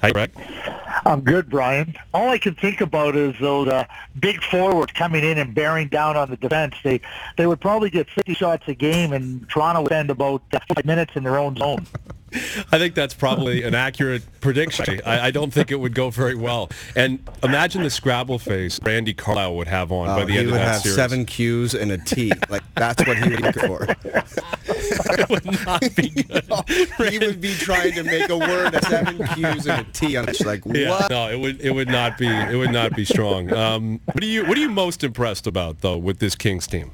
Hi, Greg. I'm good, Brian. All I can think about is those uh, big forwards coming in and bearing down on the defense. They they would probably get 50 shots a game, and Toronto would spend about five minutes in their own zone. I think that's probably an accurate prediction. I, I, don't think it would go very well. And imagine the Scrabble face Randy Carlyle would have on by the he end of that series. He would have seven Qs and a T. Like that's what he would look for. it would not be good. he would be trying to make a word of seven Qs and a T on it. Like Yeah, what? no, it would it would not be it would not be strong. Um, what are you what are you most impressed about though with this Kings team?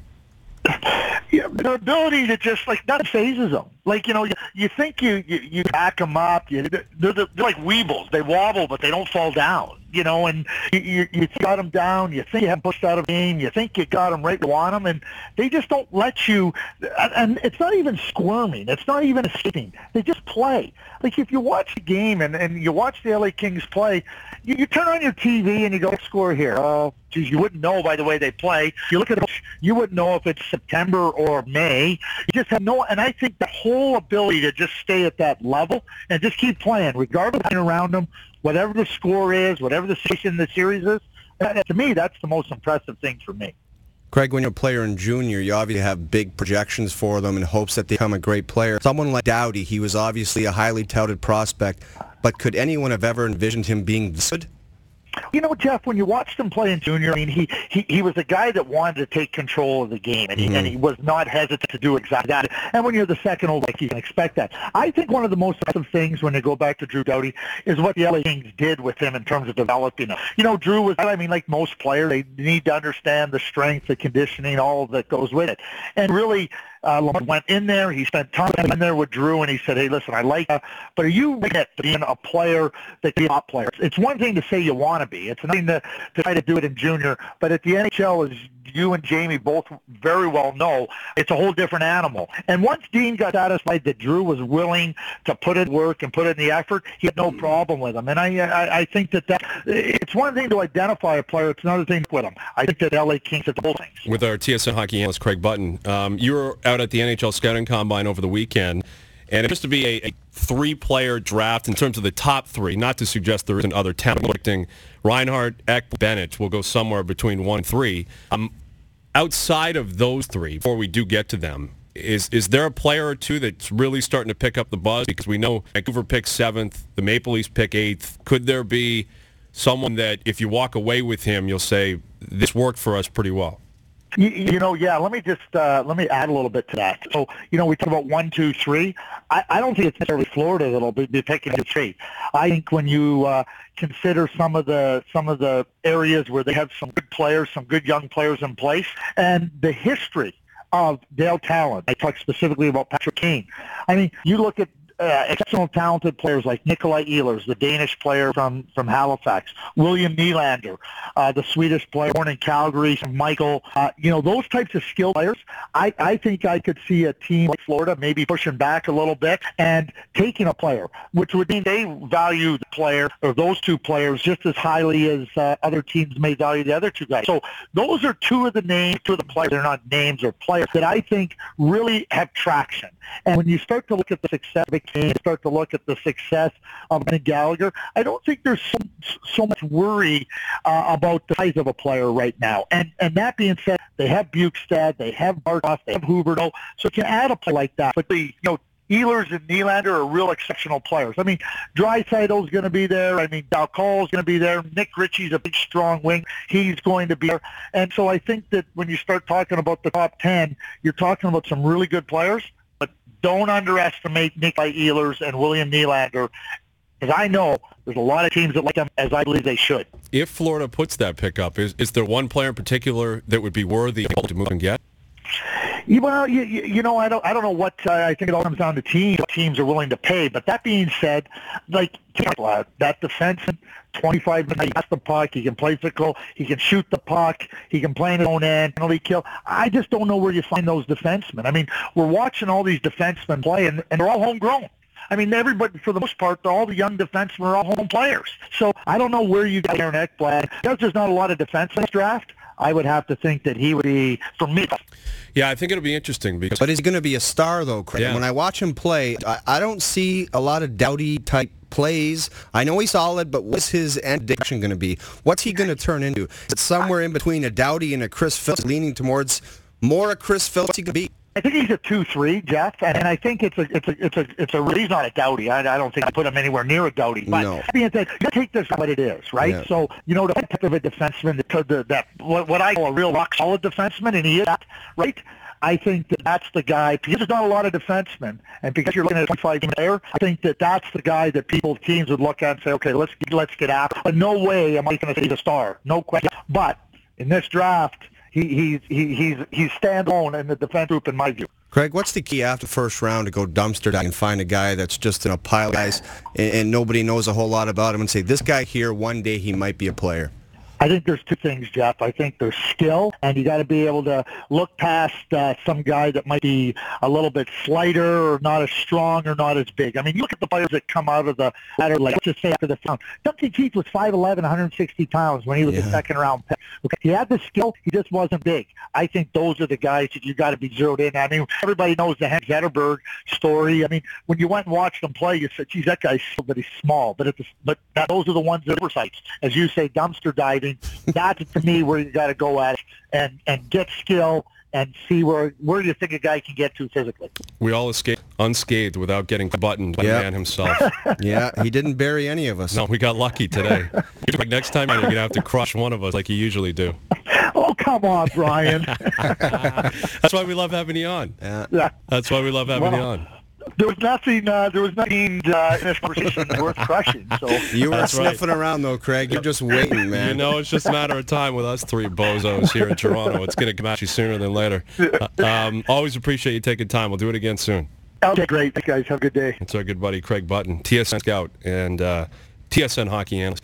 Yeah, the ability to just like that phases them. Like you know, you, you think you, you you back them up. You, they're, they're, they're like weebles. They wobble, but they don't fall down. You know, and you, you you got them down. You think you have pushed out of game. You think you got them right where you want them, and they just don't let you. And it's not even squirming. It's not even escaping. They just play. Like if you watch the game and and you watch the LA Kings play, you, you turn on your TV and you go, score here. Oh, geez, you wouldn't know by the way they play. You look at it, you wouldn't know if it's September or May. You just have no, and I think the whole ability to just stay at that level and just keep playing, regardless of around them, whatever the score is, whatever the situation the series is. To me, that's the most impressive thing for me. Craig, when you're a player in junior, you obviously have big projections for them in hopes that they become a great player. Someone like Doughty, he was obviously a highly touted prospect, but could anyone have ever envisioned him being this good? You know, Jeff, when you watched him play in junior, I mean, he, he, he was a guy that wanted to take control of the game, and he, Mm-hmm. and he was not hesitant to do exactly that. And when you're the second old, like you can expect that. I think one of the most impressive things when you go back to Drew Doughty is what the LA Kings did with him in terms of developing him. You know, Drew was, I mean, like most players, they need to understand the strength, the conditioning, all that goes with it. And really, uh, Lamar went in there. He spent time in there with Drew, and he said, "Hey, listen, I like, uh, but are you ready to being a player that can top player? It's one thing to say you want to be. It's another thing to, to try to do it in junior. But at the NHL, as you and Jamie both very well know, it's a whole different animal. And once Dean got satisfied that Drew was willing to put in work and put in the effort, he had no problem with him. And I, I, I think that, that it's one thing to identify a player. It's another thing with him. I think that LA Kings did the whole thing. With our TSN hockey analyst Craig Button, um, you were out at the NHL scouting combine over the weekend, and it used to be a, a three-player draft in terms of the top three. Not to suggest there isn't other talent. Predicting Reinhart, Eck, Bennett will go somewhere between one and three. Um, outside of those three, before we do get to them, is is there a player or two that's really starting to pick up the buzz? Because we know Vancouver picks seventh, the Maple Leafs pick eighth. Could there be someone that if you walk away with him, you'll say this worked for us pretty well? You, you know, yeah. Let me just uh, let me add a little bit to that. So, you know, we talk about one, two, three. I, I don't think it's necessarily Florida that'll be, be picking the three. I think when you uh, consider some of the some of the areas where they have some good players, some good young players in place, and the history of Dale Tallon. I talk specifically about Patrick Kane. I mean, you look at uh, exceptional talented players like Nikolai Ehlers, the Danish player from, from Halifax, William Nylander, uh, the Swedish player born in Calgary, Michael, uh, you know, those types of skilled players, I, I think I could see a team like Florida maybe pushing back a little bit and taking a player, which would mean they value the player or those two players just as highly as uh, other teams may value the other two guys. So those are two of the names, two of the players, they're not names or players that I think really have traction. And when you start to look at the success Kane, start to look at the success of Ben Gallagher, I don't think there's so, so much worry uh, about the size of a player right now. And and that being said, they have Bjugstad, they have Barkov, they have Huberdeau, so you can add a player like that. But the you know Ehlers and Nylander are real exceptional players. I mean, Draisaitl's going to be there. I mean, Dal Colle's going to be there. Nick Ritchie's a big, strong wing. He's going to be there. And so I think that when you start talking about the top 10, you're talking about some really good players, don't underestimate Nikolai Ehlers and William Nylander. Because I know there's a lot of teams that like them, as I believe they should. If Florida puts that pick up, is, is there one player in particular that would be worthy to move and get? Yeah, Well, you, you you know, I don't, I don't know what uh, I think. It all comes down to teams. What teams are willing to pay. But that being said, like that defenseman, 25 minutes, he has the puck. He can play physical. He can shoot the puck. He can play in his own end. Penalty kill. I just don't know where you find those defensemen. I mean, we're watching all these defensemen play, and, and they're all homegrown. I mean, everybody, for the most part, all the young defensemen are all home players. So I don't know where you get Aaron Ekblad. Because there's not a lot of defense in this draft, I would have to think that he would be, for me, Yeah, I think it'll be interesting because But he's going to be a star, though, Craig. Yeah. When I watch him play, I, I don't see a lot of Doughty type plays. I know he's solid, but what's his end direction going to be? What's he going to turn into? Is it somewhere in between a Doughty and a Chris Phillips, leaning towards more a Chris Phillips he could be? I think he's a two-three, Jeff, and, and I think it's a it's a it's a it's a he's not a Doughty. I, I don't think I put him anywhere near a Doughty. But No. that being said, you take this for what it is, right? Yeah. So you know the type of a defenseman that the, that what, what I call a real rock solid defenseman, and he is that, right? I think that that's the guy because there's not a lot of defensemen, and because you're looking at a 25 player, I think that that's the guy that people teams would look at and say, okay, let's let's get after. But no way am I going to say the star, no question. But in this draft, he he's he, he's he's standalone in the defense group in my view. Craig, what's the key after first round to go dumpster diving and find a guy that's just in a pile of guys and, and nobody knows a whole lot about him and say, this guy here, one day he might be a player? I think there's two things, Jeff. I think there's skill, and you got to be able to look past uh, some guy that might be a little bit slighter or not as strong or not as big. I mean, you look at the players that come out of the ladder, like let's just say after the round. Duncan Keith was 5'11", 160 pounds when he was a second round pick. Okay, he had the skill, he just wasn't big. I think those are the guys that you got to be zeroed in. I mean, everybody knows the Hank Zetterberg story. I mean, when you went and watched him play, you said, "Geez, that guy's so, but he's small." But at the, but that, those are the ones that are oversights, as you say, dumpster diving. That's to me where you got to go at it and and get skill and see where where you think a guy can get to physically. We all escaped unscathed without getting buttoned by Yeah. the man himself. Yeah, he didn't bury any of us. no, we got lucky today. Like next time you're gonna have to crush one of us like you usually do. Oh come on, Brian. That's why we love having you on. Yeah. yeah. That's why we love having you on. There was nothing. Uh, there was nothing uh, in this conversation worth crushing. So You were That's right. sniffing around though, Craig. You're just waiting, man. You know, it's just a matter of time with us three bozos here in Toronto. It's going to come at you sooner than later. Uh, um, always appreciate you taking time. We'll do it again soon. okay, great. Thanks, guys. Have a good day. It's our good buddy Craig Button, TSN scout and uh, TSN hockey analyst.